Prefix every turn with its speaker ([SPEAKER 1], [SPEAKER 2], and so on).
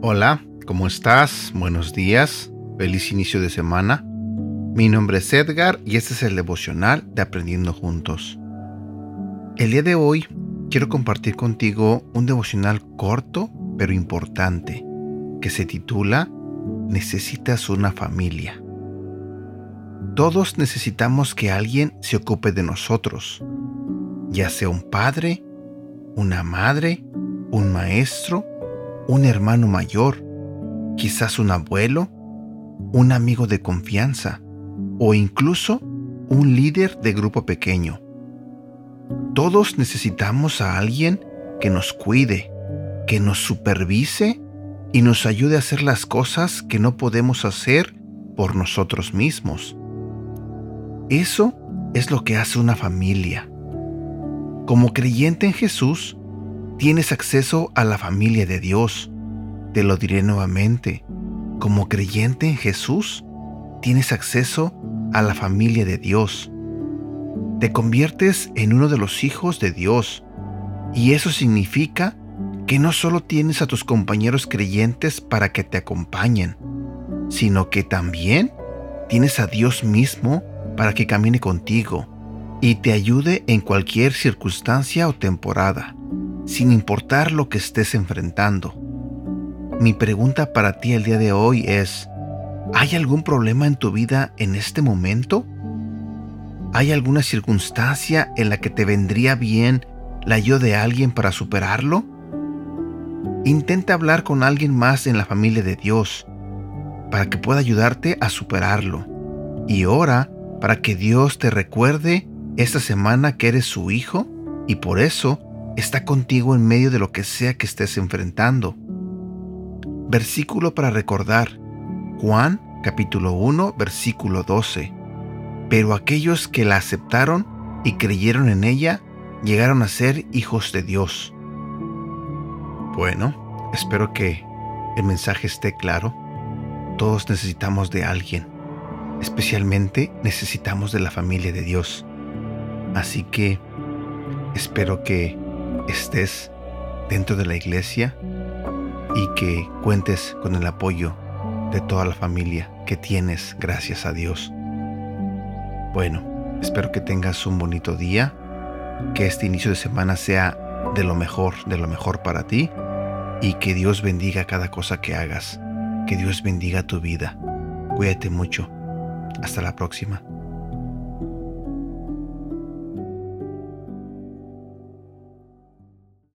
[SPEAKER 1] Hola, ¿cómo estás? Buenos días, feliz inicio de semana. Mi nombre es Edgar y este es el devocional de Aprendiendo Juntos. El día de hoy quiero compartir contigo un devocional corto pero importante que se titula Necesitas una familia. Todos necesitamos que alguien se ocupe de nosotros, ya sea un padre, una madre, un maestro, un hermano mayor, quizás un abuelo, un amigo de confianza o incluso un líder de grupo pequeño. Todos necesitamos a alguien que nos cuide, que nos supervise y nos ayude a hacer las cosas que no podemos hacer por nosotros mismos. Eso es lo que hace una familia. Como creyente en Jesús, tienes acceso a la familia de Dios. Te lo diré nuevamente. Como creyente en Jesús, tienes acceso a la familia de Dios. Te conviertes en uno de los hijos de Dios. Y eso significa que no solo tienes a tus compañeros creyentes para que te acompañen, sino que también tienes a Dios mismo para que camine contigo y te ayude en cualquier circunstancia o temporada sin importar lo que estés enfrentando. Mi pregunta para ti el día de hoy es, ¿hay algún problema en tu vida en este momento? ¿Hay alguna circunstancia en la que te vendría bien la ayuda de alguien para superarlo? Intenta hablar con alguien más en la familia de Dios para que pueda ayudarte a superarlo. Y ora para que Dios te recuerde esta semana que eres su hijo y por eso está contigo en medio de lo que sea que estés enfrentando. Versículo para recordar. Juan capítulo 1 versículo 12. Pero aquellos que la aceptaron y creyeron en ella llegaron a ser hijos de Dios. Bueno, espero que el mensaje esté claro. Todos necesitamos de alguien. Especialmente necesitamos de la familia de Dios. Así que espero que estés dentro de la iglesia y que cuentes con el apoyo de toda la familia que tienes, gracias a Dios. Bueno, espero que tengas un bonito día, que este inicio de semana sea de lo mejor, de lo mejor para ti y que Dios bendiga cada cosa que hagas, que Dios bendiga tu vida. Cuídate mucho. Hasta la próxima.